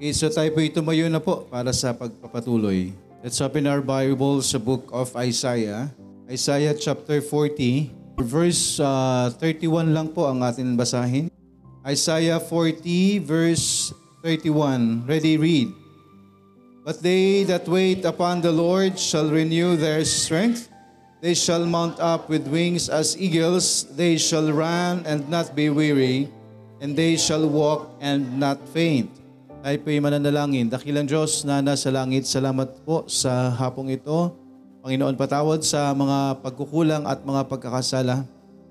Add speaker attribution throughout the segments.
Speaker 1: Okay, so tayo po tumayo na po para sa pagpapatuloy. Let's open our Bible sa book of Isaiah. Isaiah chapter 40, verse uh, 31 lang po ang atin basahin. Isaiah 40 verse 31. Ready, read. But they that wait upon the Lord shall renew their strength. They shall mount up with wings as eagles. They shall run and not be weary, and they shall walk and not faint. Tayo po'y mananalangin. Dakilang Diyos na nasa langit, salamat po sa hapong ito. Panginoon, patawad sa mga pagkukulang at mga pagkakasala.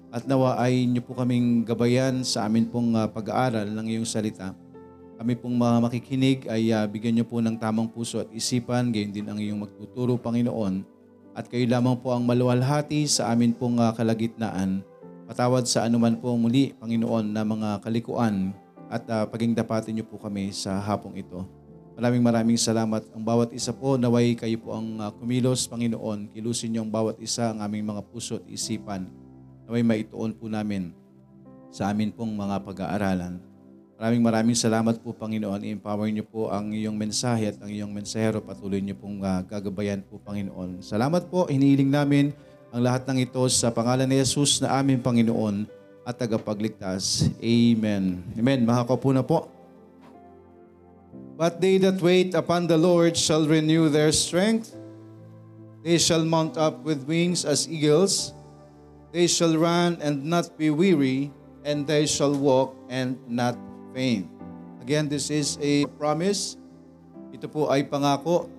Speaker 1: At nawa ay niyo po kaming gabayan sa amin pong uh, pag-aaral ng iyong salita. Kami pong mga makikinig ay uh, bigyan niyo po ng tamang puso at isipan, gayon din ang iyong magtuturo, Panginoon. At kayo lamang po ang maluwalhati sa amin pong uh, kalagitnaan. Patawad sa anuman po muli, Panginoon, na mga kalikuan at uh, paging dapatin niyo po kami sa hapong ito. Maraming maraming salamat. Ang bawat isa po, naway kayo po ang uh, kumilos, Panginoon. Kilusin niyo ang bawat isa ang aming mga puso at isipan. Naway maituon po namin sa amin pong mga pag-aaralan. Maraming maraming salamat po, Panginoon. I-empower niyo po ang iyong mensahe at ang iyong mensahero. Patuloy niyo pong uh, gagabayan po, Panginoon. Salamat po. Hinihiling namin ang lahat ng ito sa pangalan ni Jesus na aming Panginoon at tagapagligtas. Amen. Amen. Makakaupo na po. But they that wait upon the Lord shall renew their strength. They shall mount up with wings as eagles. They shall run and not be weary, and they shall walk and not faint. Again, this is a promise. Ito po ay pangako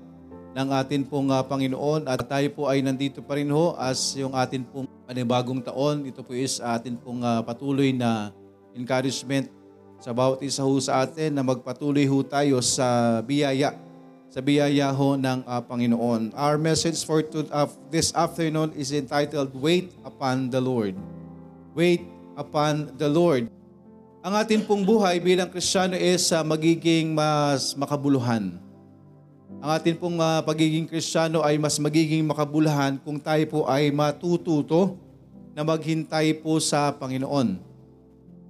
Speaker 1: ng atin pong uh, Panginoon at tayo po ay nandito pa rin ho as yung atin pong panibagong taon. Ito po is atin pong uh, patuloy na encouragement sa bawat isa ho sa atin na magpatuloy ho tayo sa biyaya sa biyaya ho ng uh, Panginoon. Our message for to, uh, this afternoon is entitled Wait Upon the Lord. Wait upon the Lord. Ang atin pong buhay bilang Kristiyano is uh, magiging mas makabuluhan ang atin pong uh, pagiging kristyano ay mas magiging makabulahan kung tayo po ay matututo na maghintay po sa Panginoon.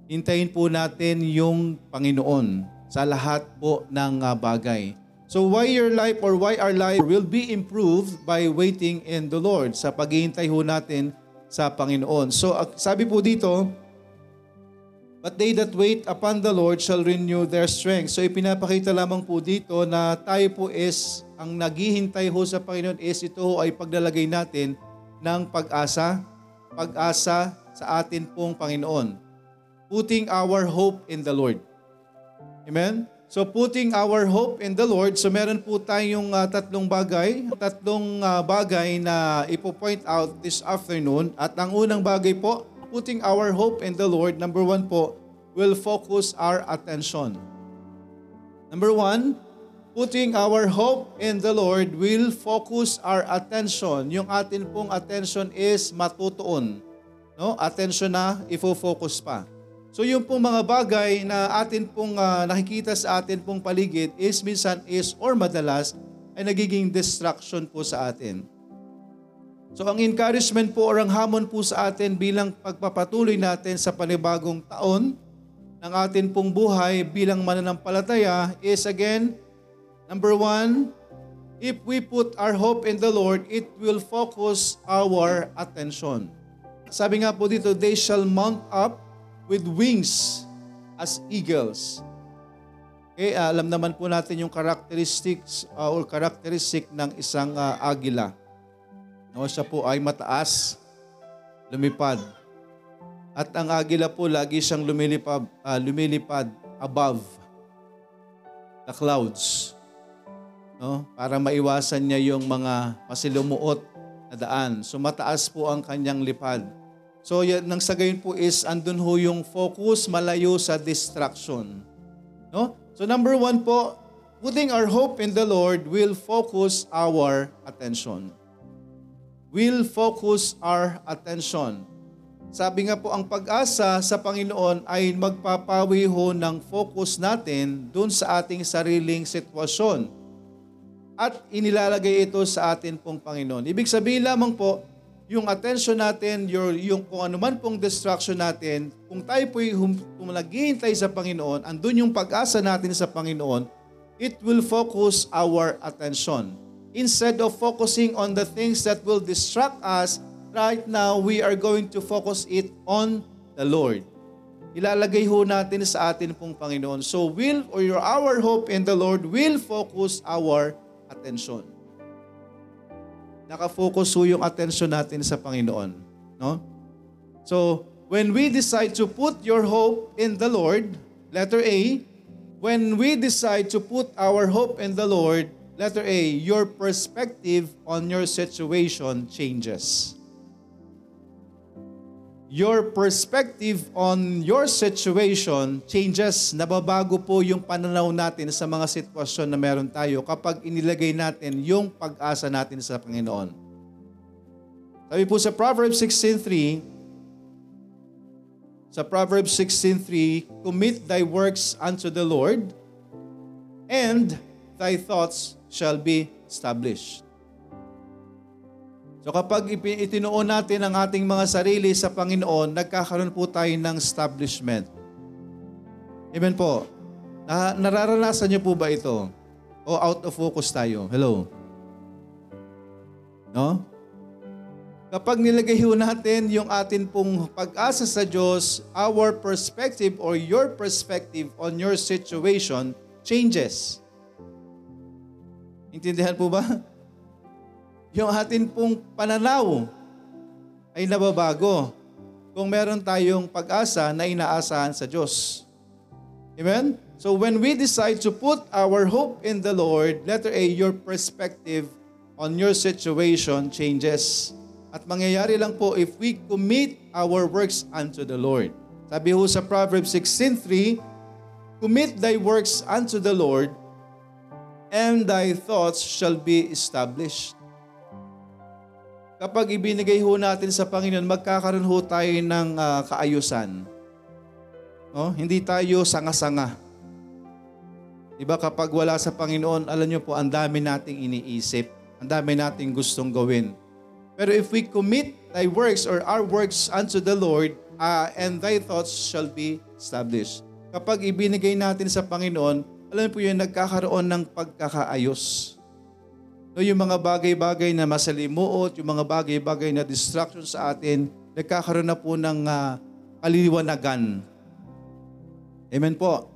Speaker 1: Hintayin po natin yung Panginoon sa lahat po ng uh, bagay. So why your life or why our life will be improved by waiting in the Lord sa paghihintay ho natin sa Panginoon. So uh, sabi po dito, But they that wait upon the Lord shall renew their strength. So ipinapakita lamang po dito na tayo po is, ang naghihintay ho sa Panginoon is ito ho ay paglalagay natin ng pag-asa, pag-asa sa atin pong Panginoon. Putting our hope in the Lord. Amen? So putting our hope in the Lord, so meron po tayong uh, tatlong bagay, tatlong uh, bagay na ipo-point out this afternoon. At ang unang bagay po, putting our hope in the Lord, number one po, will focus our attention. Number one, putting our hope in the Lord will focus our attention. Yung atin pong attention is matutuon. No? Attention na, ifo-focus pa. So yung pong mga bagay na atin pong uh, nakikita sa atin pong paligid is minsan is or madalas ay nagiging distraction po sa atin. So ang encouragement po or ang hamon po sa atin bilang pagpapatuloy natin sa panibagong taon ng atin pong buhay bilang mananampalataya is again, number one, if we put our hope in the Lord, it will focus our attention. Sabi nga po dito, they shall mount up with wings as eagles. Okay, alam naman po natin yung characteristics uh, or characteristic ng isang uh, agila. No, siya po ay mataas, lumipad. At ang agila po lagi siyang lumilipad, uh, lumilipad above the clouds. No? Para maiwasan niya yung mga masilumuot na daan. So mataas po ang kanyang lipad. So yan, nang sa gayon po is andun ho yung focus malayo sa distraction. No? So number one po, putting our hope in the Lord will focus our attention will focus our attention. Sabi nga po, ang pag-asa sa Panginoon ay magpapawi ho ng focus natin dun sa ating sariling sitwasyon. At inilalagay ito sa atin pong Panginoon. Ibig sabihin lamang po, yung attention natin, your, yung kung ano man pong distraction natin, kung tayo po'y hum, naghihintay sa Panginoon, andun yung pag-asa natin sa Panginoon, it will focus our attention. Instead of focusing on the things that will distract us, right now we are going to focus it on the Lord. Ilalagay ho natin sa atin pong Panginoon. So will or your our hope in the Lord will focus our attention. Nakafocus ho yung attention natin sa Panginoon. No? So, when we decide to put your hope in the Lord, letter A, when we decide to put our hope in the Lord, Letter A, your perspective on your situation changes. Your perspective on your situation changes. Nababago po yung pananaw natin sa mga sitwasyon na meron tayo kapag inilagay natin yung pag-asa natin sa Panginoon. Sabi po sa Proverbs 16.3, sa Proverbs 16.3, Commit thy works unto the Lord, and thy thoughts shall be established. So kapag itinuon natin ang ating mga sarili sa Panginoon, nagkakaroon po tayo ng establishment. Amen po. Na, nararanasan niyo po ba ito? O out of focus tayo? Hello? No? Kapag nilagay ho natin yung atin pong pag-asa sa Diyos, our perspective or your perspective on your situation changes. Intindihan po ba? Yung atin pong pananaw ay nababago kung meron tayong pag-asa na inaasahan sa Diyos. Amen? So when we decide to put our hope in the Lord, letter A, your perspective on your situation changes. At mangyayari lang po if we commit our works unto the Lord. Sabi ho sa Proverbs 16.3, Commit thy works unto the Lord, and thy thoughts shall be established. Kapag ibinigay ho natin sa Panginoon, magkakaroon ho tayo ng uh, kaayusan. No? Hindi tayo sanga-sanga. Diba kapag wala sa Panginoon, alam niyo po, ang dami nating iniisip. Ang dami nating gustong gawin. Pero if we commit thy works or our works unto the Lord, uh, and thy thoughts shall be established. Kapag ibinigay natin sa Panginoon, alam po yun, nagkakaroon ng pagkakaayos. No, yung mga bagay-bagay na masalimuot, yung mga bagay-bagay na distraction sa atin, nagkakaroon na po ng uh, kaliliwanagan. Amen po.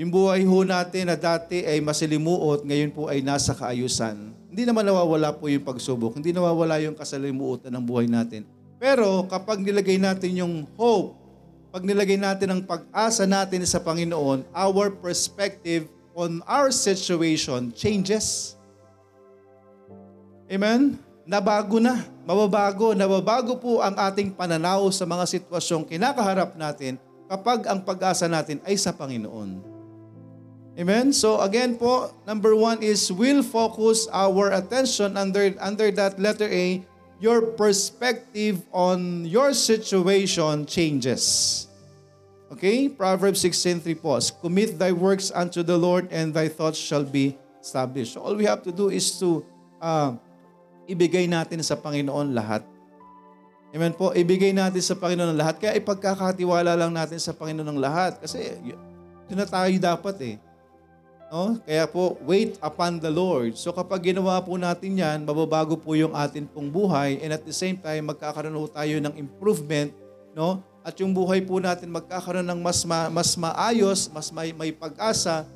Speaker 1: Yung buhay ho natin na dati ay masalimuot, ngayon po ay nasa kaayusan. Hindi naman nawawala po yung pagsubok, hindi nawawala yung kasalimuotan ng buhay natin. Pero kapag nilagay natin yung hope pag nilagay natin ang pag-asa natin sa Panginoon, our perspective on our situation changes. Amen? Nabago na, mababago, nababago po ang ating pananaw sa mga sitwasyong kinakaharap natin kapag ang pag-asa natin ay sa Panginoon. Amen? So again po, number one is will focus our attention under, under that letter A your perspective on your situation changes. Okay? Proverbs 16.3 po. Commit thy works unto the Lord and thy thoughts shall be established. All we have to do is to uh, ibigay natin sa Panginoon lahat. Amen po? Ibigay natin sa Panginoon lahat. Kaya ipagkakatiwala lang natin sa Panginoon ng lahat. Kasi yun na tayo dapat eh. No? Kaya po, wait upon the Lord. So kapag ginawa po natin yan, mababago po yung atin pong buhay and at the same time, magkakaroon po tayo ng improvement, no? At yung buhay po natin magkakaroon ng mas ma, mas maayos, mas may, may pag-asa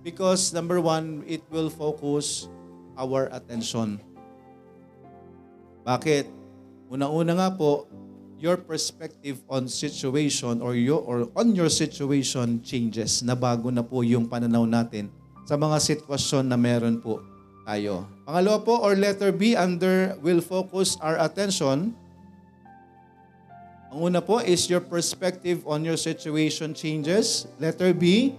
Speaker 1: because number one, it will focus our attention. Bakit? Una-una nga po, your perspective on situation or your or on your situation changes. Nabago na po yung pananaw natin sa mga sitwasyon na meron po tayo. Pangalawa po or letter B under will focus our attention. Ang una po is your perspective on your situation changes. Letter B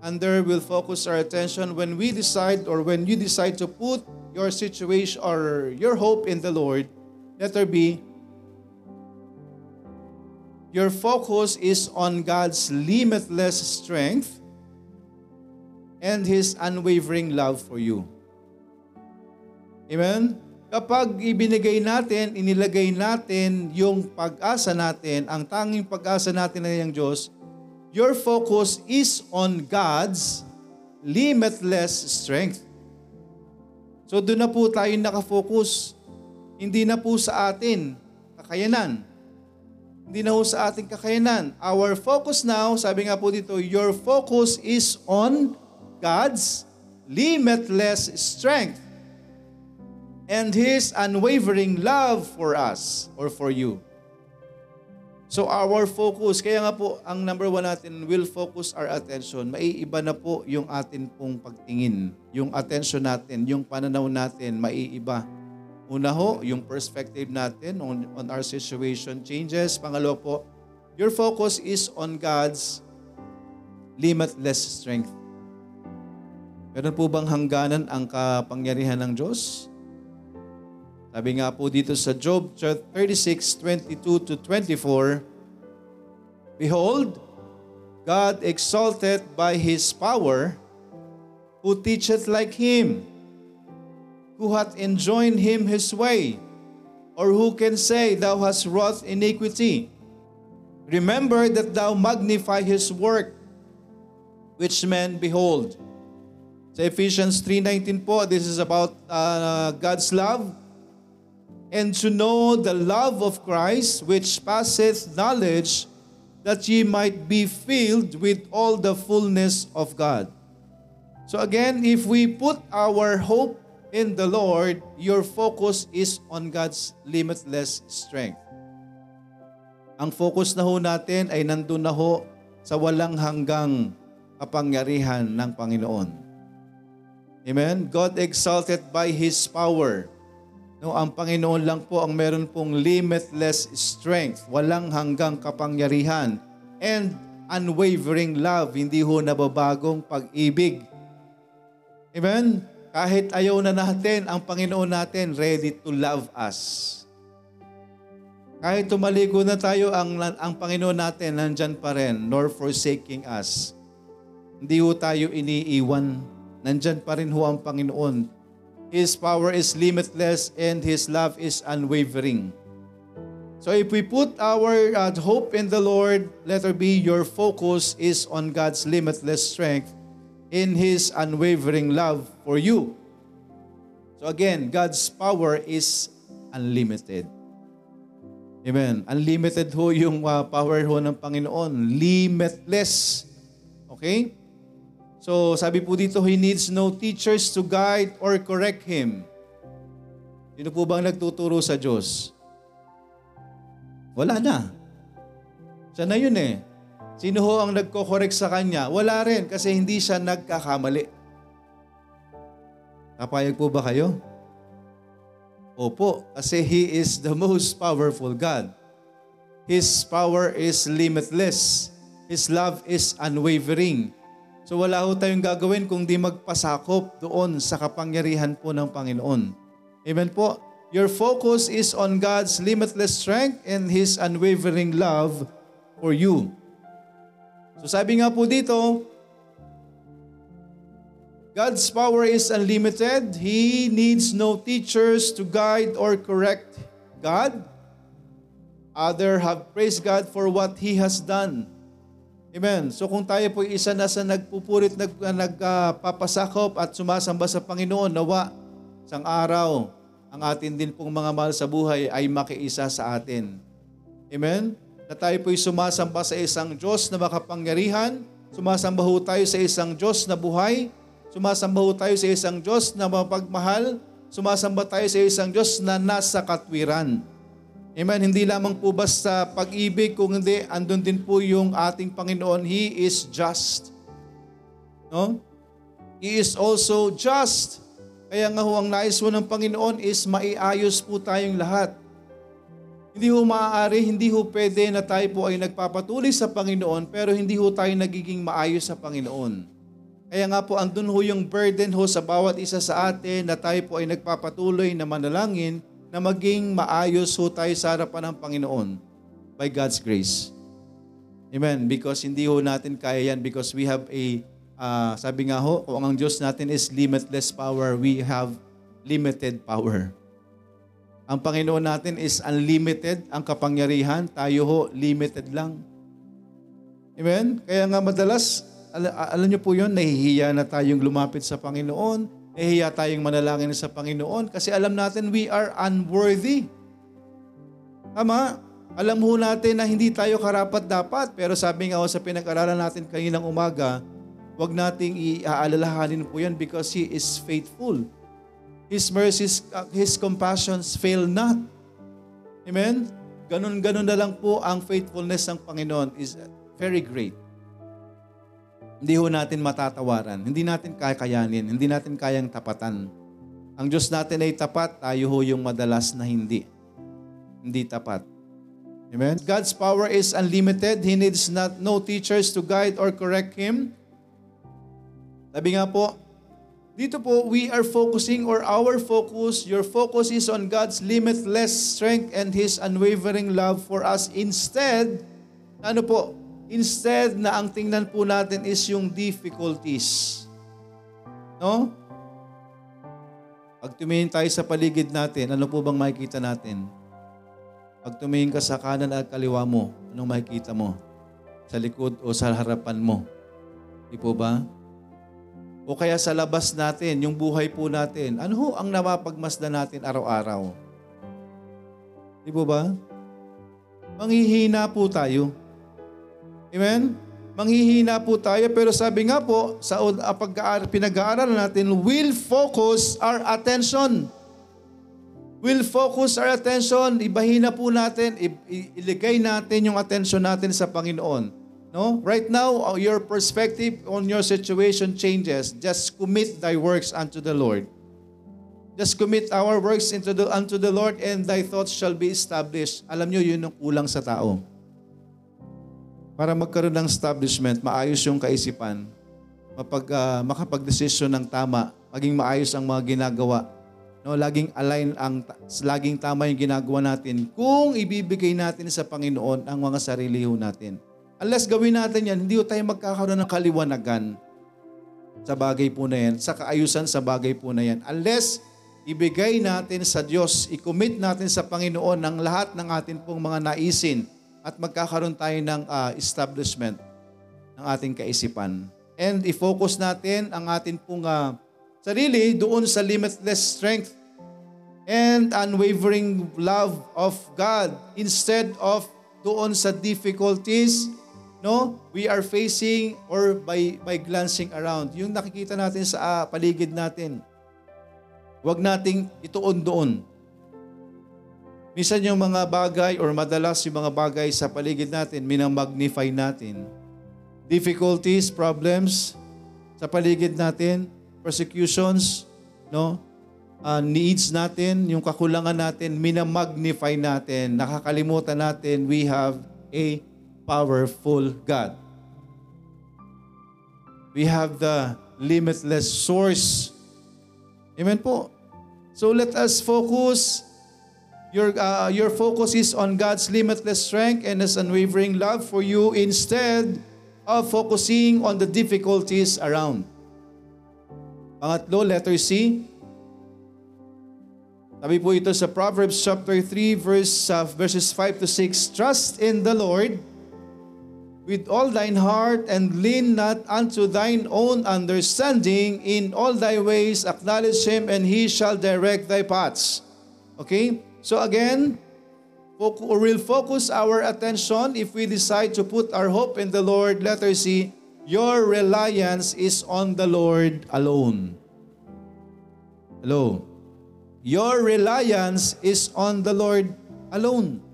Speaker 1: under will focus our attention when we decide or when you decide to put your situation or your hope in the Lord. Letter B, Your focus is on God's limitless strength and His unwavering love for you. Amen? Kapag ibinigay natin, inilagay natin yung pag-asa natin, ang tanging pag-asa natin na yung Diyos, your focus is on God's limitless strength. So doon na po tayo nakafocus. Hindi na po sa atin kakayanan. Hindi na po sa ating kakayanan. Our focus now, sabi nga po dito, your focus is on God's limitless strength and His unwavering love for us or for you. So our focus, kaya nga po ang number one natin will focus our attention. Maiiba na po yung atin pong pagtingin. Yung attention natin, yung pananaw natin, maiiba. Una ho, yung perspective natin on, on our situation changes. Pangalawa po, your focus is on God's limitless strength. Meron po bang hangganan ang kapangyarihan ng Diyos? Sabi nga po dito sa Job 36, 22 to 24, Behold, God exalted by His power, who teacheth like Him, who hath enjoined Him His way, or who can say, Thou hast wrought iniquity? Remember that thou magnify His work, which men behold. Sa Ephesians 3.19 po, this is about uh, God's love, and to know the love of Christ which passeth knowledge, that ye might be filled with all the fullness of God. So again, if we put our hope in the Lord, your focus is on God's limitless strength. Ang focus na ho natin ay nandun na ho sa walang hanggang kapangyarihan ng Panginoon. Amen? God exalted by His power No, ang Panginoon lang po ang meron pong limitless strength, walang hanggang kapangyarihan, and unwavering love, hindi ho nababagong pag-ibig. Amen? Kahit ayaw na natin, ang Panginoon natin ready to love us. Kahit tumaligo na tayo, ang, ang Panginoon natin nandyan pa rin, nor forsaking us. Hindi ho tayo iniiwan. Nandyan pa rin ho ang Panginoon His power is limitless and His love is unwavering. So if we put our uh, hope in the Lord, let her be your focus is on God's limitless strength in His unwavering love for you. So again, God's power is unlimited. Amen. Unlimited ho yung uh, power ho ng Panginoon. Limitless. Okay? So sabi po dito, he needs no teachers to guide or correct him. Sino po bang nagtuturo sa Diyos? Wala na. Siya na yun eh. Sino ho ang nagko-correct sa kanya? Wala rin kasi hindi siya nagkakamali. Kapayag po ba kayo? Opo, kasi He is the most powerful God. His power is limitless. His love is unwavering. So wala ho tayong gagawin kung di magpasakop doon sa kapangyarihan po ng Panginoon. Amen po. Your focus is on God's limitless strength and His unwavering love for you. So sabi nga po dito, God's power is unlimited. He needs no teachers to guide or correct God. Other have praised God for what He has done. Amen. So kung tayo po isa na sa nagpupurit, nag, nagpapasakop at sumasamba sa Panginoon, nawa sang araw, ang atin din pong mga mahal sa buhay ay makiisa sa atin. Amen? Na tayo po'y sumasamba sa isang Diyos na makapangyarihan, sumasamba ho tayo sa isang Diyos na buhay, sumasamba ho tayo sa isang Diyos na mapagmahal, sumasamba tayo sa isang Diyos na nasa katwiran. Amen. Hindi lamang po basta pag-ibig, kung hindi, andun din po yung ating Panginoon. He is just. No? He is also just. Kaya nga ho, ang nais po ng Panginoon is maiayos po tayong lahat. Hindi ho maaari, hindi ho pwede na tayo po ay nagpapatuloy sa Panginoon, pero hindi ho tayo nagiging maayos sa Panginoon. Kaya nga po, andun ho yung burden ho sa bawat isa sa atin na tayo po ay nagpapatuloy na manalangin na maging maayos ho tayo sa harapan ng Panginoon by God's grace. Amen. Because hindi ho natin kaya yan because we have a, uh, sabi nga ho, kung ang Diyos natin is limitless power, we have limited power. Ang Panginoon natin is unlimited, ang kapangyarihan, tayo ho, limited lang. Amen? Kaya nga madalas, al- alam niyo po yun, nahihiya na tayong lumapit sa Panginoon, nahihiya tayong manalangin sa Panginoon kasi alam natin we are unworthy. Tama? Alam ho natin na hindi tayo karapat-dapat pero sabi nga ho sa pinag-aralan natin kaninang umaga, wag nating iaalalahanin po yan because He is faithful. His mercies, uh, His compassions fail not. Amen? Ganon-ganon na lang po ang faithfulness ng Panginoon is very great. Hindi ho natin matatawaran. Hindi natin kakayanin. Hindi natin kayang tapatan. Ang Diyos natin ay tapat, tayo ho yung madalas na hindi. Hindi tapat. Amen? God's power is unlimited. He needs not no teachers to guide or correct Him. Sabi nga po, dito po, we are focusing or our focus, your focus is on God's limitless strength and His unwavering love for us. Instead, ano po, instead na ang tingnan po natin is yung difficulties. No? Pag tumingin tayo sa paligid natin, ano po bang makikita natin? Pag tumingin ka sa kanan at kaliwa mo, anong makikita mo? Sa likod o sa harapan mo? Di po ba? O kaya sa labas natin, yung buhay po natin, ano ho ang napapagmasdan natin araw-araw? Di po ba? Manghihina po tayo. Amen? Manghihina po tayo, pero sabi nga po, sa pag pinag-aaral natin, will focus our attention. Will focus our attention. Ibahin na po natin, iligay natin yung attention natin sa Panginoon. No? Right now, uh, your perspective on your situation changes. Just commit thy works unto the Lord. Just commit our works into the, unto the Lord and thy thoughts shall be established. Alam nyo, yun ang kulang sa tao. Para magkaroon ng establishment, maayos yung kaisipan, mapag, uh, makapag-desisyon ng tama, maging maayos ang mga ginagawa. No, laging align ang laging tama yung ginagawa natin kung ibibigay natin sa Panginoon ang mga sarili natin. Unless gawin natin yan, hindi tayo magkakaroon ng kaliwanagan sa bagay po na yan, sa kaayusan sa bagay po na yan. Unless ibigay natin sa Diyos, i-commit natin sa Panginoon ang lahat ng atin pong mga naisin at magkakaroon tayo ng uh, establishment ng ating kaisipan. And i-focus natin ang atin pong uh, sarili doon sa limitless strength and unwavering love of God instead of doon sa difficulties no we are facing or by by glancing around yung nakikita natin sa uh, paligid natin wag nating ituon doon Minsan yung mga bagay or madalas yung mga bagay sa paligid natin, minamagnify natin. Difficulties, problems sa paligid natin, persecutions, no? Uh, needs natin, yung kakulangan natin, minamagnify natin. Nakakalimutan natin we have a powerful God. We have the limitless source. Amen po. So let us focus Your, uh, your focus is on God's limitless strength and His unwavering love for you instead of focusing on the difficulties around. Pangatlo, letter C. Sabi po ito sa Proverbs chapter 3 verse, uh, verses 5 to 6. Trust in the Lord with all thine heart and lean not unto thine own understanding. In all thy ways acknowledge Him and He shall direct thy paths. Okay? So again, we'll focus our attention if we decide to put our hope in the Lord. Letter C, your reliance is on the Lord alone. Hello. Your reliance is on the Lord alone.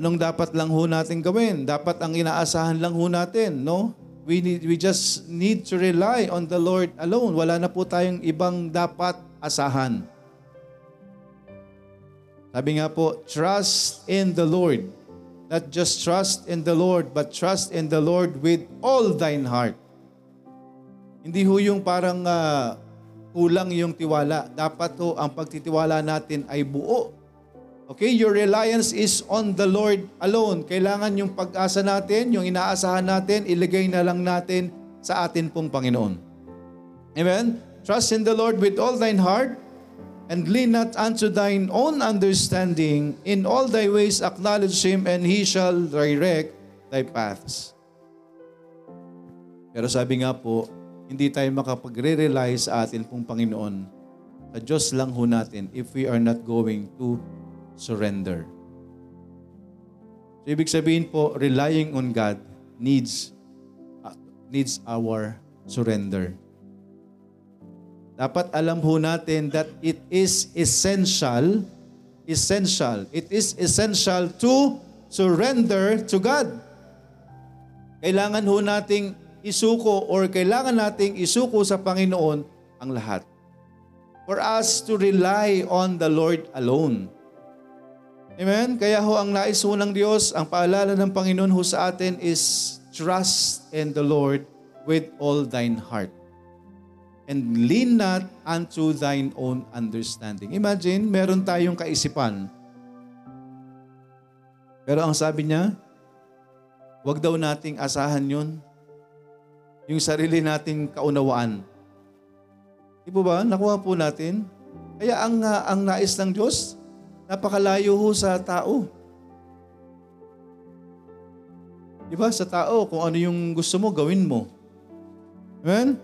Speaker 1: Anong dapat lang ho natin gawin? Dapat ang inaasahan lang ho natin, no? We need we just need to rely on the Lord alone. Wala na po tayong ibang dapat asahan. Sabi nga po, trust in the Lord. Not just trust in the Lord, but trust in the Lord with all thine heart. Hindi ho yung parang uh, kulang yung tiwala. Dapat ho ang pagtitiwala natin ay buo. Okay, your reliance is on the Lord alone. Kailangan yung pag-asa natin, yung inaasahan natin, ilagay na lang natin sa atin pong Panginoon. Amen? Trust in the Lord with all thine heart and lean not unto thine own understanding. In all thy ways acknowledge him, and he shall direct thy paths. Pero sabi nga po, hindi tayo makapagre-rely sa atin pong Panginoon. Sa Diyos lang ho natin if we are not going to surrender. So, ibig sabihin po, relying on God needs uh, needs our surrender. Dapat alam ho natin that it is essential, essential, it is essential to surrender to God. Kailangan ho nating isuko or kailangan nating isuko sa Panginoon ang lahat. For us to rely on the Lord alone. Amen? Kaya ho ang nais ho ng Diyos, ang paalala ng Panginoon ho sa atin is trust in the Lord with all thine heart. And lean not unto thine own understanding. Imagine, meron tayong kaisipan. Pero ang sabi niya, wag daw nating asahan yun. Yung sarili nating kaunawaan. Di po ba? Nakuha po natin. Kaya ang, uh, ang nais ng Diyos, napakalayo ho sa tao. Di ba? Sa tao, kung ano yung gusto mo, gawin mo. Amen?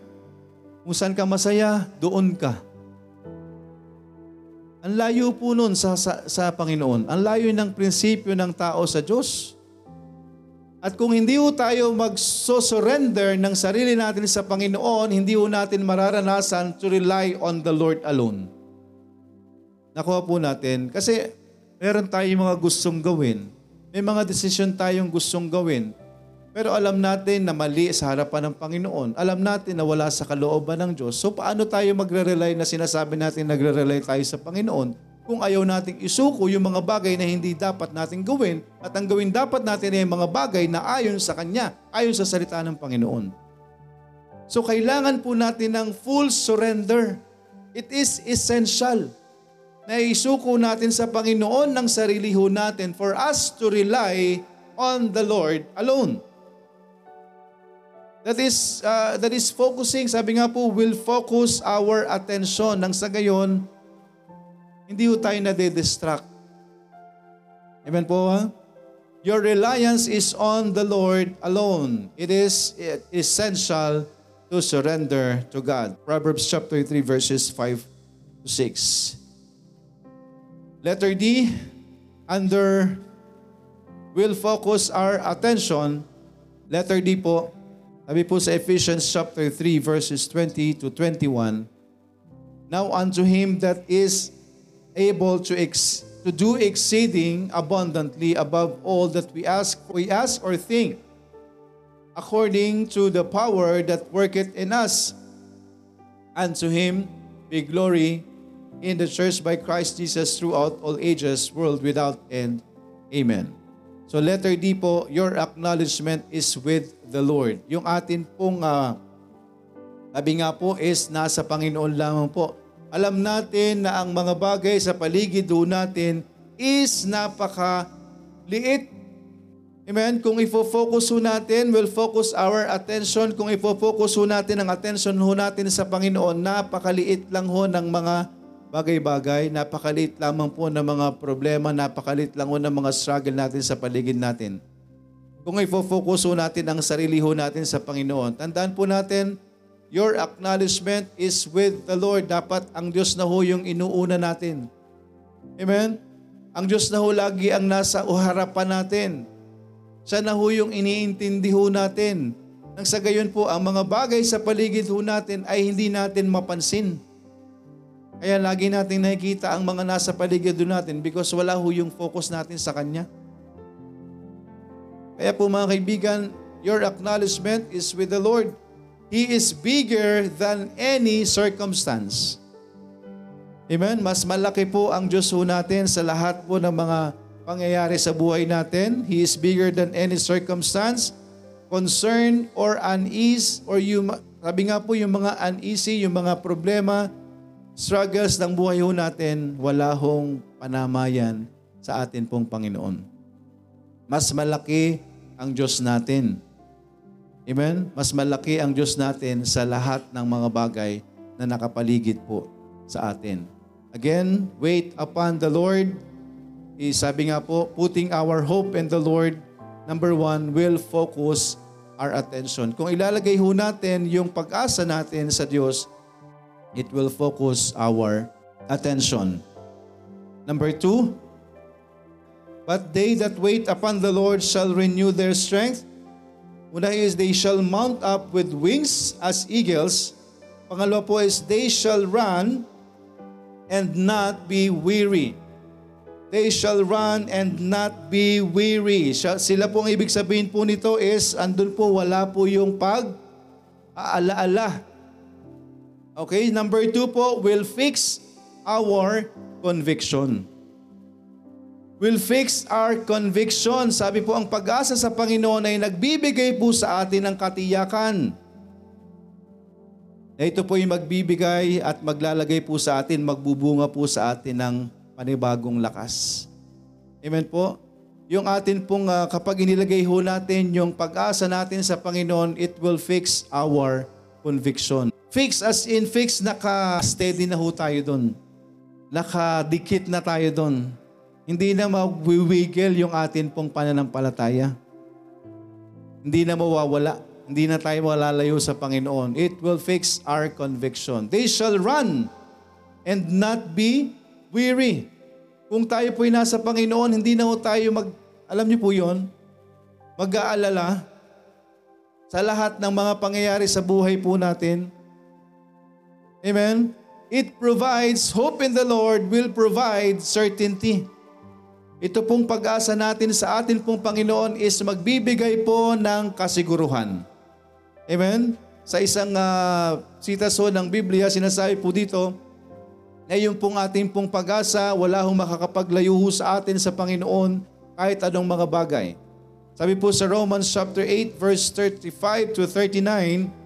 Speaker 1: Kung saan ka masaya, doon ka. Ang layo po nun sa, sa, sa Panginoon. Ang layo ng prinsipyo ng tao sa Diyos. At kung hindi ho tayo mag-surrender ng sarili natin sa Panginoon, hindi ho natin mararanasan to rely on the Lord alone. Nakuha po natin. Kasi meron tayong mga gustong gawin. May mga desisyon tayong gustong gawin. Pero alam natin na mali sa harapan ng Panginoon. Alam natin na wala sa kalooban ng Diyos. So paano tayo magre-rely na sinasabi natin nagre-rely tayo sa Panginoon kung ayaw nating isuko yung mga bagay na hindi dapat nating gawin at ang gawin dapat natin ay mga bagay na ayon sa Kanya, ayon sa salita ng Panginoon. So kailangan po natin ng full surrender. It is essential na isuko natin sa Panginoon ng sarili ho natin for us to rely on the Lord alone. That is, uh, that is focusing, sabi nga po, will focus our attention. Nang sa gayon, hindi ho tayo nade-distract. Amen po ha? Your reliance is on the Lord alone. It is essential to surrender to God. Proverbs chapter 3 verses 5 to 6. Letter D, under will focus our attention. Letter D po, sabi po sa Ephesians chapter 3 verses 20 to 21, Now unto him that is able to ex- to do exceeding abundantly above all that we ask, we ask or think, according to the power that worketh in us. And to him be glory in the church by Christ Jesus throughout all ages, world without end. Amen. So letter D po, your acknowledgement is with the Lord. Yung atin pong, uh, sabi nga po, is nasa Panginoon lamang po. Alam natin na ang mga bagay sa paligid do natin is napaka liit. Amen? Kung ifo-focus ho natin, will focus our attention. Kung ifo-focus ho natin ang attention ho natin sa Panginoon, napakaliit lang ho ng mga bagay-bagay, napakalit lamang po ng mga problema, napakalit lang po ng mga struggle natin sa paligid natin. Kung ifo-focus ho natin ang sarili ho natin sa Panginoon, tandaan po natin, your acknowledgement is with the Lord. Dapat ang Diyos na ho yung inuuna natin. Amen? Ang Diyos na ho lagi ang nasa harapan natin. Siya na ho yung iniintindi ho natin. Nang sa gayon po, ang mga bagay sa paligid ho natin ay hindi natin mapansin. Kaya lagi natin nakikita ang mga nasa paligid natin because wala ho yung focus natin sa Kanya. Kaya po mga kaibigan, your acknowledgement is with the Lord. He is bigger than any circumstance. Amen? Mas malaki po ang Diyos ho natin sa lahat po ng mga pangyayari sa buhay natin. He is bigger than any circumstance, concern, or unease, or yung, sabi nga po yung mga uneasy, yung mga problema, struggles ng buhay ho natin, wala hong panamayan sa atin pong Panginoon. Mas malaki ang Diyos natin. Amen? Mas malaki ang Diyos natin sa lahat ng mga bagay na nakapaligid po sa atin. Again, wait upon the Lord. Eh, sabi nga po, putting our hope in the Lord, number one, will focus our attention. Kung ilalagay ho natin yung pag-asa natin sa Diyos, it will focus our attention. Number two, But they that wait upon the Lord shall renew their strength. Una is, they shall mount up with wings as eagles. Pangalawa po is, they shall run and not be weary. They shall run and not be weary. Sila po ang ibig sabihin po nito is, andun po wala po yung pag aala-ala. Okay, number two po, will fix our conviction. Will fix our conviction. Sabi po, ang pag-asa sa Panginoon ay nagbibigay po sa atin ng katiyakan. Na ito po yung magbibigay at maglalagay po sa atin, magbubunga po sa atin ng panibagong lakas. Amen po? Yung atin pong uh, kapag inilagay ho natin yung pag-asa natin sa Panginoon, it will fix our conviction. Fix as in fix, naka-steady na ho tayo doon. Nakadikit na tayo doon. Hindi na mawiwigil yung atin pong pananampalataya. Hindi na mawawala. Hindi na tayo malalayo sa Panginoon. It will fix our conviction. They shall run and not be weary. Kung tayo po'y nasa Panginoon, hindi na ho tayo mag, alam niyo po yon mag-aalala sa lahat ng mga pangyayari sa buhay po natin. Amen? It provides, hope in the Lord will provide certainty. Ito pong pag-asa natin sa atin pong Panginoon is magbibigay po ng kasiguruhan. Amen? Sa isang uh, sitaso ng Biblia, sinasabi po dito, ngayon pong ating pong pag-asa, wala hong makakapaglayo sa atin sa Panginoon kahit anong mga bagay. Sabi po sa Romans chapter 8 verse 35 to 39,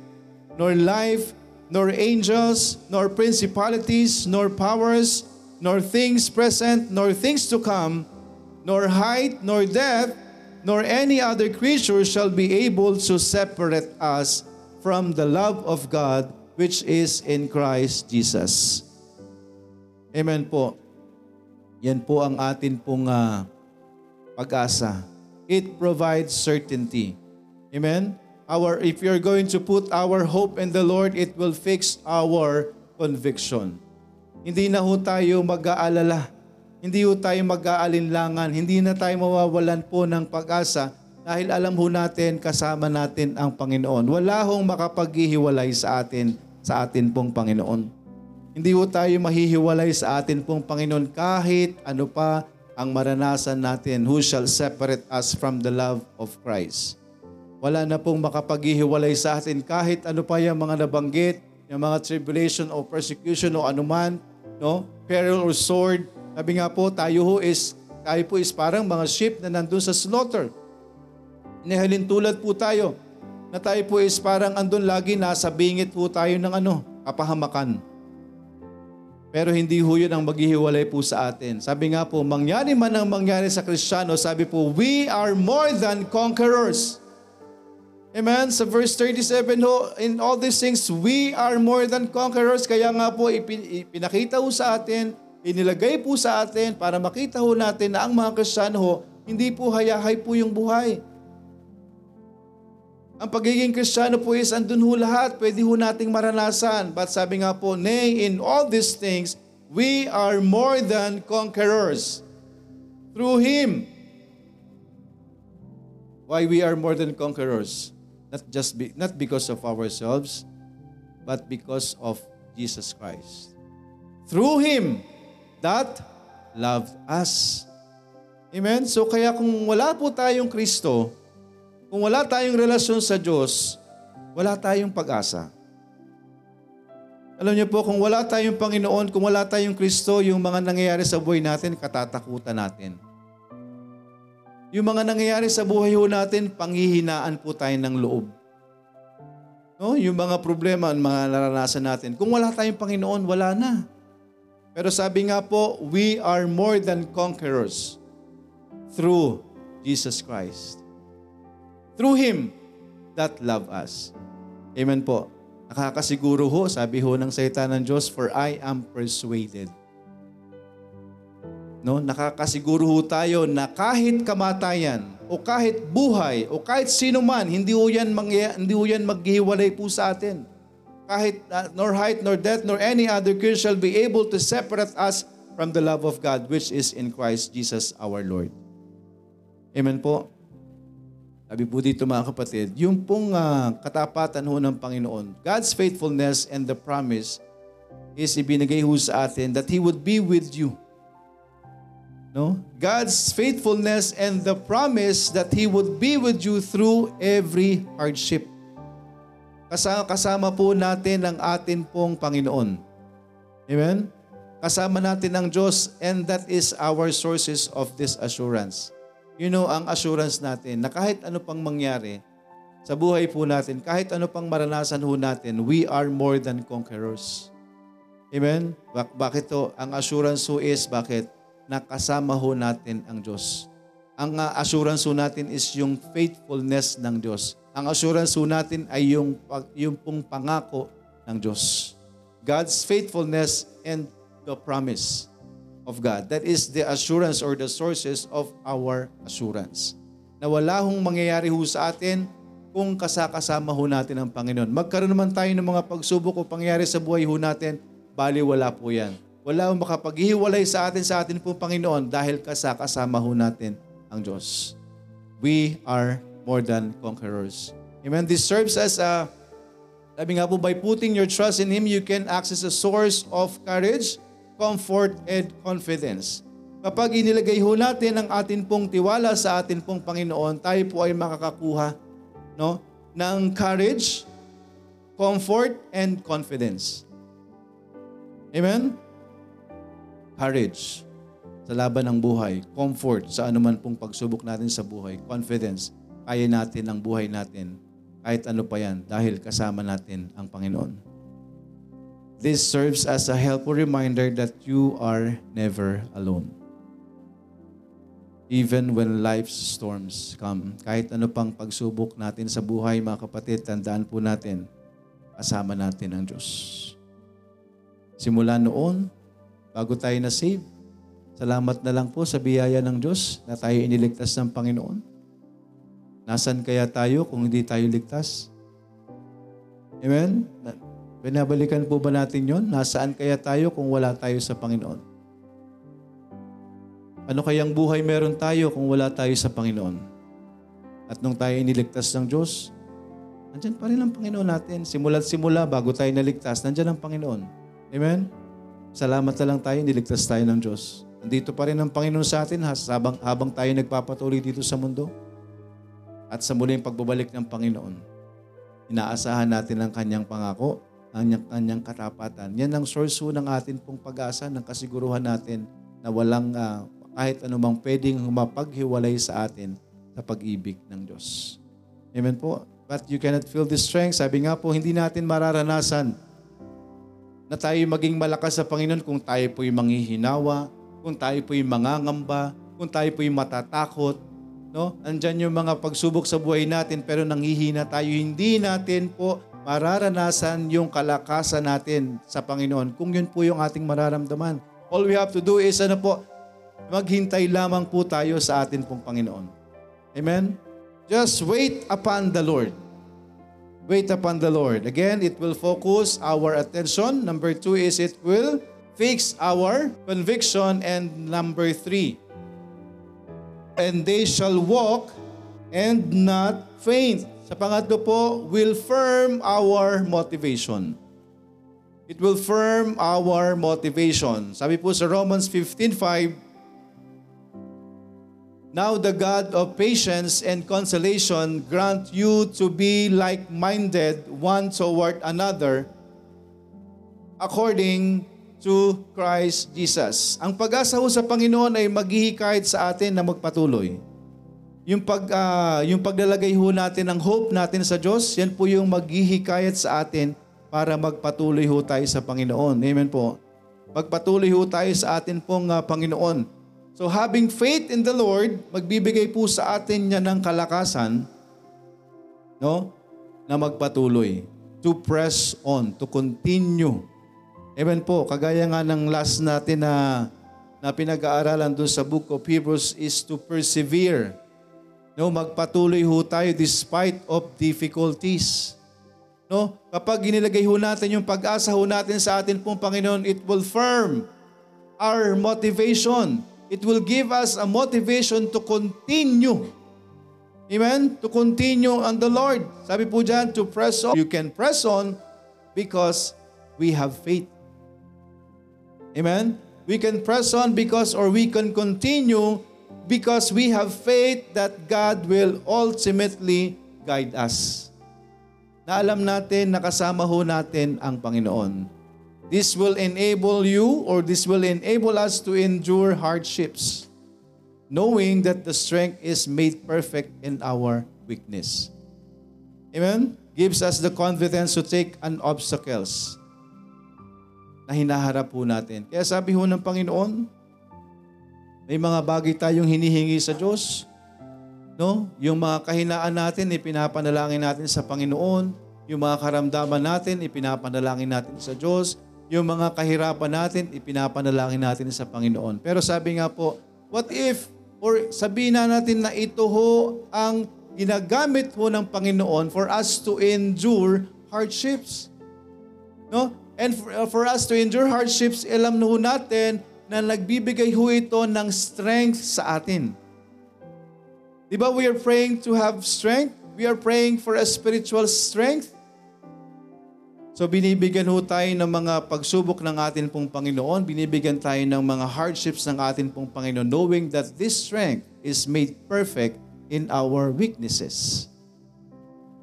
Speaker 1: nor life, nor angels, nor principalities, nor powers, nor things present, nor things to come, nor height, nor depth, nor any other creature shall be able to separate us from the love of God which is in Christ Jesus. Amen po. Yan po ang atin pong uh, pag-asa. It provides certainty. Amen? Our, if you're going to put our hope in the Lord, it will fix our conviction. Hindi na ho tayo mag-aalala hindi ho tayo mag-aalinlangan, hindi na tayo mawawalan po ng pag-asa dahil alam ho natin kasama natin ang Panginoon. Wala hong makapaghihiwalay sa atin, sa atin pong Panginoon. Hindi ho tayo mahihiwalay sa atin pong Panginoon kahit ano pa ang maranasan natin. Who shall separate us from the love of Christ? Wala na pong makapaghihiwalay sa atin kahit ano pa yung mga nabanggit, yung mga tribulation o persecution o anuman, no? peril or sword, sabi nga po, tayo ho is, tayo po is parang mga sheep na nandun sa slaughter. Inihalin tulad po tayo na tayo po is parang andun lagi nasa bingit po tayo ng ano, kapahamakan. Pero hindi ho yun ang maghihiwalay po sa atin. Sabi nga po, mangyari man ang mangyari sa Kristiyano, sabi po, we are more than conquerors. Amen? Sa verse 37 ho, in all these things, we are more than conquerors. Kaya nga po, ipinakita ho sa atin inilagay po sa atin para makita ho natin na ang mga Kristiyano ho, hindi po hayahay po yung buhay. Ang pagiging Kristiyano po is andun ho lahat, pwede ho nating maranasan. But sabi nga po, Nay, in all these things, we are more than conquerors through Him. Why we are more than conquerors? Not just be, not because of ourselves, but because of Jesus Christ. Through Him, that loved us. Amen? So kaya kung wala po tayong Kristo, kung wala tayong relasyon sa Diyos, wala tayong pag-asa. Alam niyo po, kung wala tayong Panginoon, kung wala tayong Kristo, yung mga nangyayari sa buhay natin, katatakutan natin. Yung mga nangyayari sa buhay ho natin, panghihinaan po tayo ng loob. No, yung mga problema, mga naranasan natin. Kung wala tayong Panginoon, wala na. Pero sabi nga po, we are more than conquerors through Jesus Christ. Through Him that love us. Amen po. Nakakasiguro ho, sabi ho ng salita ng Diyos, for I am persuaded. No, nakakasiguro ho tayo na kahit kamatayan o kahit buhay o kahit sino man, hindi ho yan, mangya, hindi ho yan maghiwalay po sa atin. Kahit uh, nor height, nor depth, nor any other creature shall be able to separate us from the love of God which is in Christ Jesus our Lord. Amen po. Sabi po dito mga kapatid, yung pong uh, katapatan ho ng Panginoon, God's faithfulness and the promise is ibinigay ho sa atin that He would be with you No? God's faithfulness and the promise that He would be with you through every hardship. Kasama, kasama po natin ang atin pong Panginoon. Amen? Kasama natin ang Diyos and that is our sources of this assurance. You know, ang assurance natin na kahit ano pang mangyari sa buhay po natin, kahit ano pang maranasan ho natin, we are more than conquerors. Amen? Bak- bakit to? Ang assurance ho is, bakit? Na kasama ho natin ang Diyos. Ang uh, assurance ho natin is yung faithfulness ng Diyos. Ang assurance ho natin ay yung, yung pong pangako ng Diyos. God's faithfulness and the promise of God. That is the assurance or the sources of our assurance. Na wala hong mangyayari ho sa atin kung kasakasama ho natin ang Panginoon. Magkaroon naman tayo ng mga pagsubok o pangyayari sa buhay ho natin, bali wala po yan wala akong makapaghiwalay sa atin sa atin po Panginoon dahil kasakasama ho natin ang Diyos. We are more than conquerors. Amen. This serves as a, sabi nga po, by putting your trust in Him, you can access a source of courage, comfort, and confidence. Kapag inilagay ho natin ang atin pong tiwala sa atin pong Panginoon, tayo po ay makakakuha no, ng courage, comfort, and confidence. Amen? Courage sa laban ng buhay, comfort sa anuman pong pagsubok natin sa buhay, confidence, kaya natin ang buhay natin kahit ano pa yan dahil kasama natin ang Panginoon. This serves as a helpful reminder that you are never alone. Even when life's storms come, kahit ano pang pagsubok natin sa buhay, mga kapatid, tandaan po natin, kasama natin ang Diyos. Simula noon, bago tayo na-save. Salamat na lang po sa biyaya ng Diyos na tayo iniligtas ng Panginoon. Nasaan kaya tayo kung hindi tayo ligtas? Amen? Binabalikan po ba natin yon? Nasaan kaya tayo kung wala tayo sa Panginoon? Ano kayang buhay meron tayo kung wala tayo sa Panginoon? At nung tayo iniligtas ng Diyos, nandyan pa rin ang Panginoon natin. Simula't simula, bago tayo naligtas, nandyan ang Panginoon. Amen? Salamat na lang tayo, niligtas tayo ng Diyos. Nandito pa rin ang Panginoon sa atin habang, habang tayo nagpapatuloy dito sa mundo. At sa muling pagbabalik ng Panginoon, inaasahan natin ang kanyang pangako, ang kanyang, kanyang katapatan. Yan ang source ng atin pong pag-asa, ng kasiguruhan natin na walang uh, kahit anumang pwedeng mapaghiwalay sa atin sa pag-ibig ng Diyos. Amen po. But you cannot feel this strength. Sabi nga po, hindi natin mararanasan na tayo maging malakas sa Panginoon kung tayo po'y manghihinawa, kung tayo po'y mangangamba, kung tayo po'y matatakot. No? Andyan yung mga pagsubok sa buhay natin pero nanghihina tayo. Hindi natin po mararanasan yung kalakasan natin sa Panginoon kung yun po yung ating mararamdaman. All we have to do is ano po, maghintay lamang po tayo sa atin pong Panginoon. Amen? Just wait upon the Lord. Wait upon the Lord. Again, it will focus our attention. Number two is it will fix our conviction. And number three, and they shall walk and not faint. Sa pangatlo po, will firm our motivation. It will firm our motivation. Sabi po sa Romans 15.5, Now the God of patience and consolation grant you to be like-minded one toward another according to Christ Jesus. Ang pag-asa ho sa Panginoon ay maghihikayat sa atin na magpatuloy. yung pag ah, yung paglalagay ho natin ng hope natin sa Diyos, yan po yung maghihikayat sa atin para magpatuloy ho tayo sa Panginoon. Amen po. Magpatuloy ho tayo sa atin pong ah, Panginoon. So having faith in the Lord, magbibigay po sa atin niya ng kalakasan, no? Na magpatuloy. To press on, to continue. Amen po. Kagaya nga ng last natin na na pinag-aaralan doon sa book of Hebrews is to persevere. No, magpatuloy ho tayo despite of difficulties. No? Kapag inilagay ho natin yung pag-asa ho natin sa atin pong Panginoon, it will firm our motivation. It will give us a motivation to continue. Amen? To continue on the Lord. Sabi po dyan, to press on. You can press on because we have faith. Amen? We can press on because or we can continue because we have faith that God will ultimately guide us. Na alam natin, nakasama ho natin ang Panginoon. This will enable you or this will enable us to endure hardships, knowing that the strength is made perfect in our weakness. Amen? Gives us the confidence to take on obstacles na hinaharap po natin. Kaya sabi ho ng Panginoon, may mga bagay tayong hinihingi sa Diyos. No? Yung mga kahinaan natin, ipinapanalangin natin sa Panginoon. Yung mga karamdaman natin, ipinapanalangin natin sa Diyos. Yung mga kahirapan natin, ipinapanalangin natin sa Panginoon. Pero sabi nga po, what if, or sabihin na natin na ito ho ang ginagamit ho ng Panginoon for us to endure hardships. No? And for, uh, for us to endure hardships, alam na ho natin na nagbibigay ho ito ng strength sa atin. Di ba we are praying to have strength? We are praying for a spiritual strength. So binibigyan ho tayo ng mga pagsubok ng atin pong Panginoon, binibigyan tayo ng mga hardships ng atin pong Panginoon, knowing that this strength is made perfect in our weaknesses.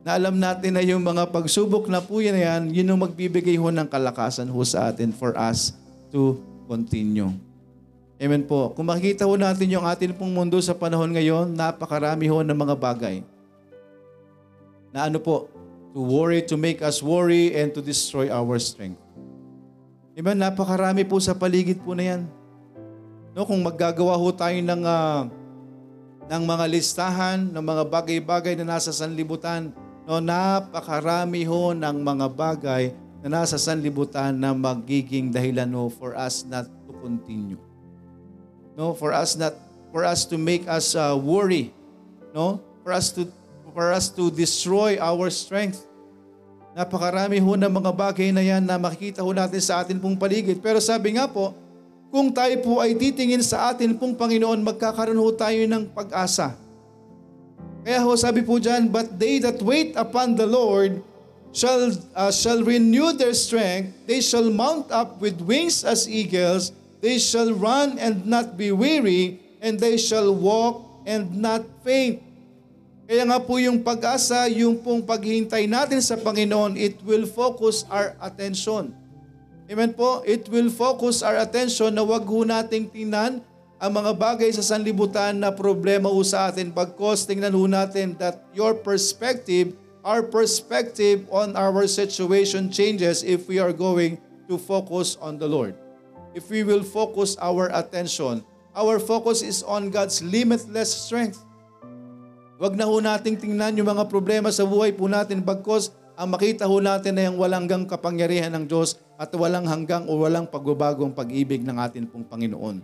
Speaker 1: Na alam natin na yung mga pagsubok na po yan, yan yun yung magbibigay ho ng kalakasan ho sa atin for us to continue. Amen po. Kung makikita ho natin yung atin pong mundo sa panahon ngayon, napakarami ho ng mga bagay. Na ano po, to worry, to make us worry, and to destroy our strength. Amen? Napakarami po sa paligid po na yan. No, kung maggagawa ho tayo ng, uh, ng mga listahan, ng mga bagay-bagay na nasa sanlibutan, no, napakarami ho ng mga bagay na nasa sanlibutan na magiging dahilan ho for us not to continue. No, for us not for us to make us uh, worry, no? For us to for us to destroy our strength. Napakarami ho ng mga bagay na yan na makikita ho natin sa atin pong paligid. Pero sabi nga po, kung tayo po ay titingin sa atin pong Panginoon, magkakaroon ho tayo ng pag-asa. Kaya ho sabi po dyan, But they that wait upon the Lord shall, uh, shall renew their strength, they shall mount up with wings as eagles, they shall run and not be weary, and they shall walk and not faint. Kaya nga po yung pag-asa, yung pong paghihintay natin sa Panginoon, it will focus our attention. Amen po? It will focus our attention na wag ho nating tingnan ang mga bagay sa sanlibutan na problema ho sa atin. Pagkos tingnan ho natin that your perspective, our perspective on our situation changes if we are going to focus on the Lord. If we will focus our attention, our focus is on God's limitless strength. Huwag na ho nating tingnan yung mga problema sa buhay po natin bagkos ang makita ho natin na yung walang hanggang kapangyarihan ng Diyos at walang hanggang o walang pagbabagong pag-ibig ng atin pong Panginoon.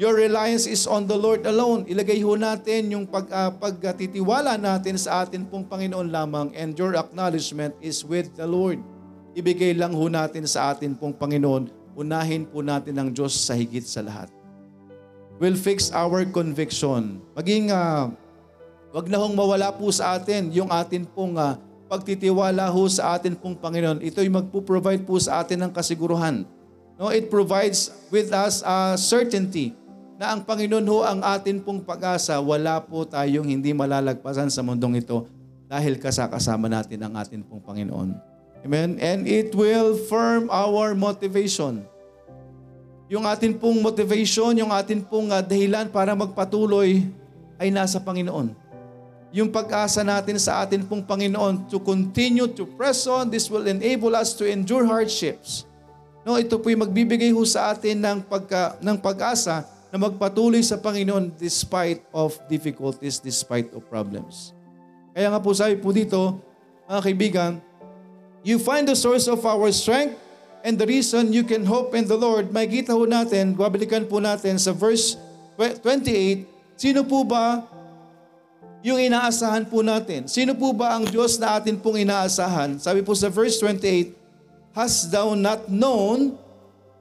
Speaker 1: Your reliance is on the Lord alone. Ilagay ho natin yung pag, uh, pagtitiwala natin sa atin pong Panginoon lamang and your acknowledgement is with the Lord. Ibigay lang ho natin sa atin pong Panginoon. Unahin po natin ang Diyos sa higit sa lahat. Will fix our conviction. Maging uh, Wag na hong mawala po sa atin yung atin pong uh, pagtitiwala ho sa atin pong Panginoon. Ito ay magpo-provide po sa atin ng kasiguruhan. No, it provides with us a certainty na ang Panginoon ho ang atin pong pag-asa. Wala po tayong hindi malalagpasan sa mundong ito dahil kasakasama natin ang atin pong Panginoon. Amen? And it will firm our motivation. Yung atin pong motivation, yung atin pong uh, dahilan para magpatuloy ay nasa Panginoon. Yung pag-asa natin sa atin pong Panginoon to continue to press on, this will enable us to endure hardships. No, ito po yung magbibigay ho sa atin ng, pagka, ng pag-asa na magpatuloy sa Panginoon despite of difficulties, despite of problems. Kaya nga po sabi po dito, mga kaibigan, you find the source of our strength and the reason you can hope in the Lord. May kita ho natin, babalikan po natin sa verse 28, sino po ba yung inaasahan po natin? Sino po ba ang Diyos na atin pong inaasahan? Sabi po sa verse 28, Hast thou not known,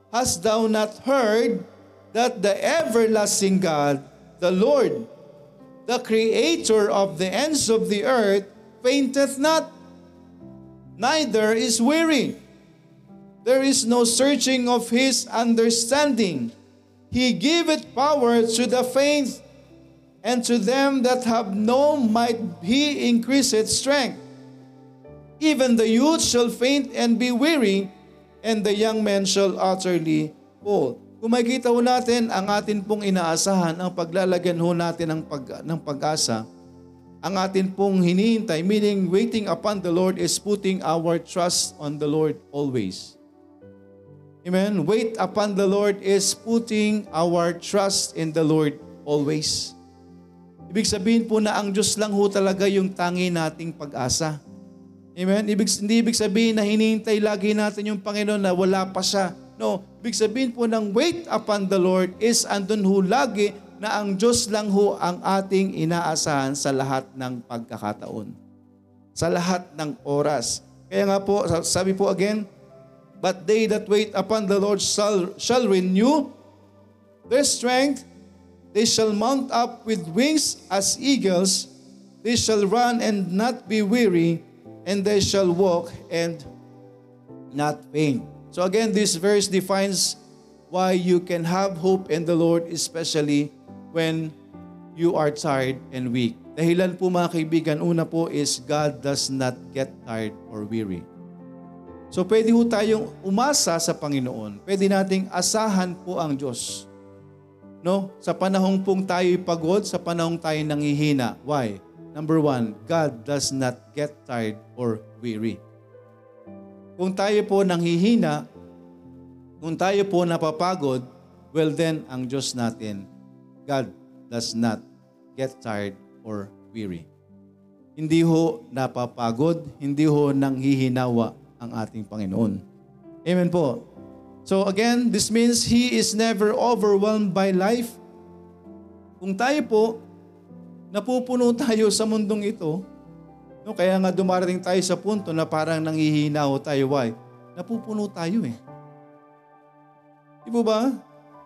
Speaker 1: hast thou not heard, that the everlasting God, the Lord, the Creator of the ends of the earth, fainteth not, neither is weary. There is no searching of his understanding. He giveth power to the faint, and to them that have no might he increaseth strength. Even the youth shall faint and be weary, and the young men shall utterly fall. Kung makikita ho natin ang atin pong inaasahan, ang paglalagyan ho natin ng, pag, ng pag-asa, ang atin pong hinihintay, meaning waiting upon the Lord is putting our trust on the Lord always. Amen? Wait upon the Lord is putting our trust in the Lord always. Ibig sabihin po na ang Diyos lang ho talaga yung tangi nating pag-asa. Amen? Ibig, hindi ibig sabihin na hinihintay lagi natin yung Panginoon na wala pa siya. No, ibig sabihin po ng wait upon the Lord is andun ho lagi na ang Diyos lang ho ang ating inaasahan sa lahat ng pagkakataon. Sa lahat ng oras. Kaya nga po, sabi po again, But they that wait upon the Lord shall, shall renew their strength. They shall mount up with wings as eagles. They shall run and not be weary and they shall walk and not faint. So again, this verse defines why you can have hope in the Lord, especially when you are tired and weak. Dahilan po mga kaibigan, una po is God does not get tired or weary. So pwede po tayong umasa sa Panginoon. Pwede nating asahan po ang Diyos. No? Sa panahong pong tayo'y pagod, sa panahong tayo nangihina. Why? Number one, God does not get tired or weary. Kung tayo po nanghihina, kung tayo po napapagod, well then, ang Diyos natin, God does not get tired or weary. Hindi ho napapagod, hindi ho nanghihinawa ang ating Panginoon. Amen po. So again, this means He is never overwhelmed by life. Kung tayo po napupuno tayo sa mundong ito. No, kaya nga dumarating tayo sa punto na parang nanghihina tayo. Why? Napupuno tayo eh. Di po ba?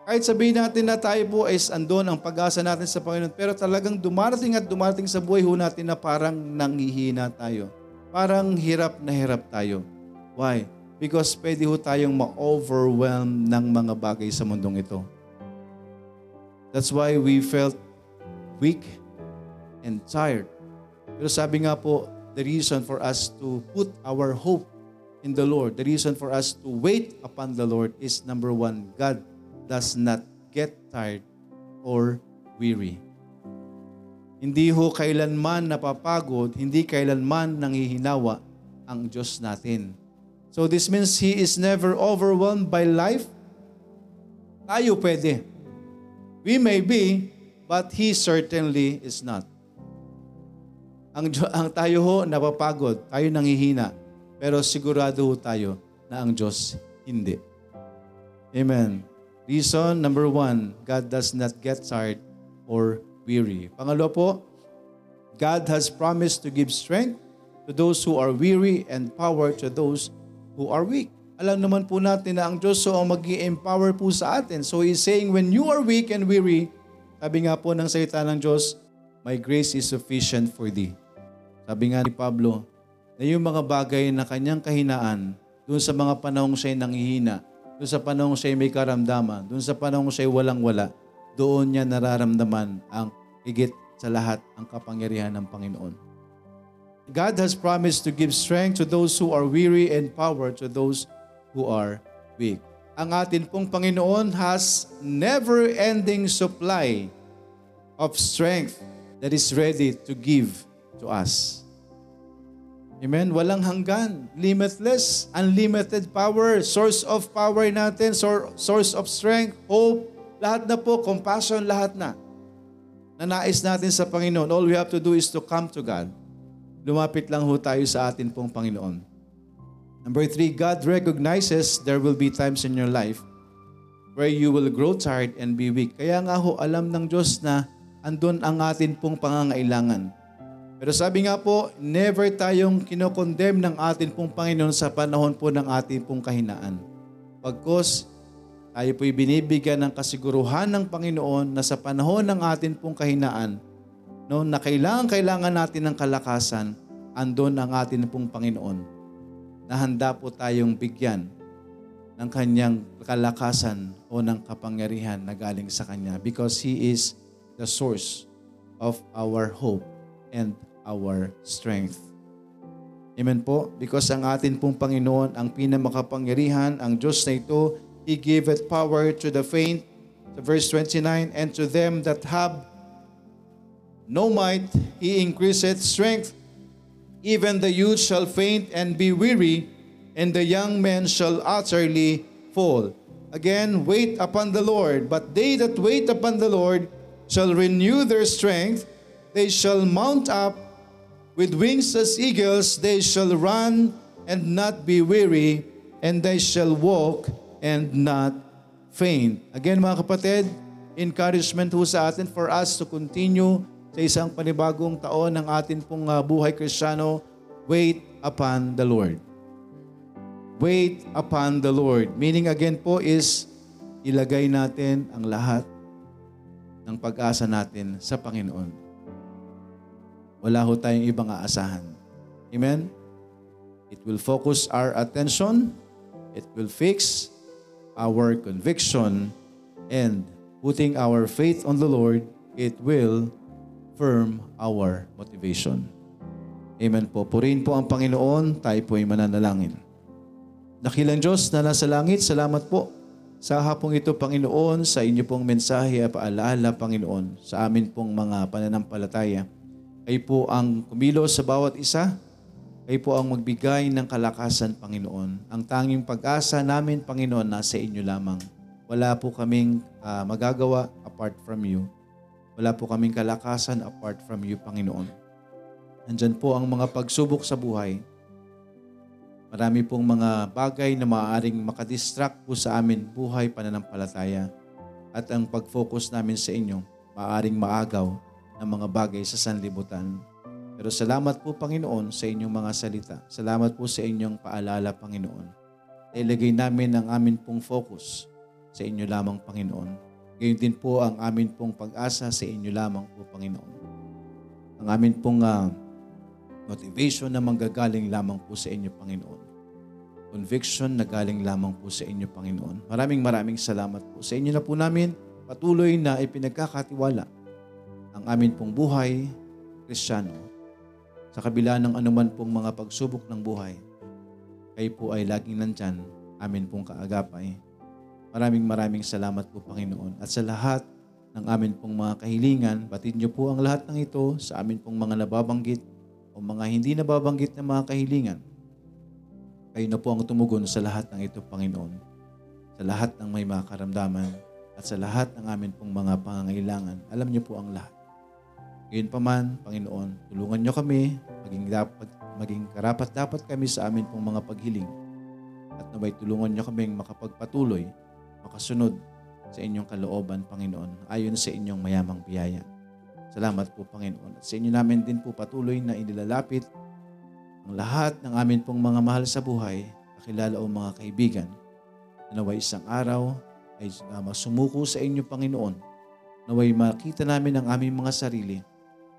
Speaker 1: Kahit sabihin natin na tayo po is andon ang pag-asa natin sa Panginoon, pero talagang dumarating at dumarating sa buhay ho natin na parang nanghihina tayo. Parang hirap na hirap tayo. Why? Because pwede ho tayong ma-overwhelm ng mga bagay sa mundong ito. That's why we felt weak and tired. Pero sabi nga po, the reason for us to put our hope in the Lord, the reason for us to wait upon the Lord is number one, God does not get tired or weary. Hindi ho kailanman napapagod, hindi kailanman nangihinawa ang Diyos natin. So this means He is never overwhelmed by life. Tayo pwede. We may be, but He certainly is not. Ang, ang tayo ho napapagod, tayo nangihina, pero sigurado ho tayo na ang Diyos hindi. Amen. Reason number one, God does not get tired or weary. Pangalawa po, God has promised to give strength to those who are weary and power to those who are weak. Alam naman po natin na ang Diyos so ang mag empower po sa atin. So He's saying, when you are weak and weary, sabi nga po ng salita ng Diyos, My grace is sufficient for thee. Sabi nga ni Pablo, na yung mga bagay na kanyang kahinaan, doon sa mga panahong siya'y nanghihina, doon sa panahong siya'y may karamdaman, doon sa panahong siya'y walang-wala, doon niya nararamdaman ang higit sa lahat ang kapangyarihan ng Panginoon. God has promised to give strength to those who are weary and power to those who are weak. Ang atin pong Panginoon has never-ending supply of strength that is ready to give to us. Amen? Walang hanggan. Limitless, unlimited power, source of power natin, source of strength, hope, lahat na po, compassion, lahat na. Na nais natin sa Panginoon. All we have to do is to come to God. Lumapit lang ho tayo sa atin pong Panginoon. Number three, God recognizes there will be times in your life where you will grow tired and be weak. Kaya nga ho, alam ng Diyos na andun ang atin pong pangangailangan. Pero sabi nga po, never tayong kinokondem ng atin pong Panginoon sa panahon po ng ating pong kahinaan. Pagkos tayo po'y binibigyan ng kasiguruhan ng Panginoon na sa panahon ng atin pong kahinaan, no, na kailangan, kailangan natin ng kalakasan, andon ang atin pong Panginoon na handa po tayong bigyan ng kanyang kalakasan o ng kapangyarihan na galing sa Kanya because He is the source of our hope and our strength. Amen po? Because ang atin pong Panginoon, ang pinamakapangyarihan, ang Diyos na ito, He giveth power to the faint, to verse 29, and to them that have no might, He increaseth strength. Even the youth shall faint and be weary, and the young men shall utterly fall. Again, wait upon the Lord. But they that wait upon the Lord shall renew their strength. They shall mount up With wings as eagles, they shall run and not be weary, and they shall walk and not faint. Again mga kapatid, encouragement ho sa atin for us to continue sa isang panibagong taon ng atin pong uh, buhay kristyano, wait upon the Lord. Wait upon the Lord. Meaning again po is ilagay natin ang lahat ng pag-asa natin sa Panginoon. Wala ho tayong ibang aasahan. Amen? It will focus our attention. It will fix our conviction. And putting our faith on the Lord, it will firm our motivation. Amen po. Purihin po ang Panginoon. Tayo po ay mananalangin. Dakilang Diyos na nasa langit, salamat po sa hapong ito, Panginoon, sa inyo pong mensahe at paalala, Panginoon, sa amin pong mga pananampalataya. Kayo po ang kumilos sa bawat isa. Kayo po ang magbigay ng kalakasan, Panginoon. Ang tanging pag-asa namin, Panginoon, nasa inyo lamang. Wala po kaming uh, magagawa apart from you. Wala po kaming kalakasan apart from you, Panginoon. Nandyan po ang mga pagsubok sa buhay. Marami pong mga bagay na maaaring makadistract po sa amin buhay pananampalataya. At ang pag-focus namin sa inyo, maaaring maagaw ng mga bagay sa sanlibutan. Pero salamat po Panginoon sa inyong mga salita. Salamat po sa inyong paalala Panginoon. Ilagay namin ang amin pong focus sa inyo lamang Panginoon. Gayon din po ang amin pong pag-asa sa inyo lamang po Panginoon. Ang amin pong uh, motivation na manggagaling lamang po sa inyo Panginoon. Conviction na galing lamang po sa inyo Panginoon. Maraming maraming salamat po. Sa inyo na po namin patuloy na ipinagkakatiwala ang amin pong buhay, Kristiyano, sa kabila ng anuman pong mga pagsubok ng buhay, kayo po ay laging nandyan, amin pong kaagapay. Maraming maraming salamat po, Panginoon. At sa lahat ng amin pong mga kahilingan, batid niyo po ang lahat ng ito sa amin pong mga nababanggit o mga hindi nababanggit na mga kahilingan. Kayo na po ang tumugon sa lahat ng ito, Panginoon. Sa lahat ng may mga karamdaman at sa lahat ng amin pong mga pangangailangan. Alam niyo po ang lahat. Ngayon pa man, Panginoon, tulungan niyo kami, maging, dapat, maging karapat dapat kami sa amin pong mga paghiling. At naway tulungan niyo kaming makapagpatuloy, makasunod sa inyong kalooban, Panginoon, ayon sa inyong mayamang biyaya. Salamat po, Panginoon. At sa inyo namin din po patuloy na inilalapit ang lahat ng amin pong mga mahal sa buhay, kakilala o mga kaibigan, na naway isang araw ay masumuko sa inyo, Panginoon, naway makita namin ang aming mga sarili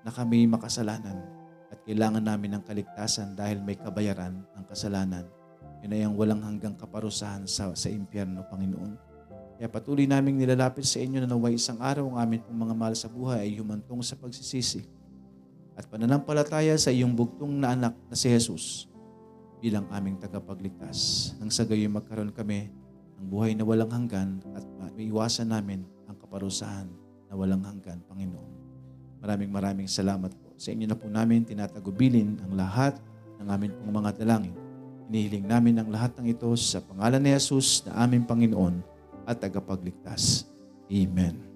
Speaker 1: na kami makasalanan at kailangan namin ng kaligtasan dahil may kabayaran ang kasalanan. Yun ay ang walang hanggang kaparusahan sa, sa impyerno, Panginoon. Kaya patuloy naming nilalapit sa inyo na naway isang araw ang amin pong mga mahal sa buhay ay humantong sa pagsisisi at pananampalataya sa iyong bugtong na anak na si Jesus bilang aming tagapagligtas. Nang sa gayon magkaroon kami ng buhay na walang hanggan at maiwasan namin ang kaparusahan na walang hanggan, Panginoon. Maraming maraming salamat po. Sa inyo na po namin tinatagubilin ang lahat ng aming pong mga dalangin. Inihiling namin ang lahat ng ito sa pangalan ni Jesus na aming Panginoon at tagapagligtas. Amen.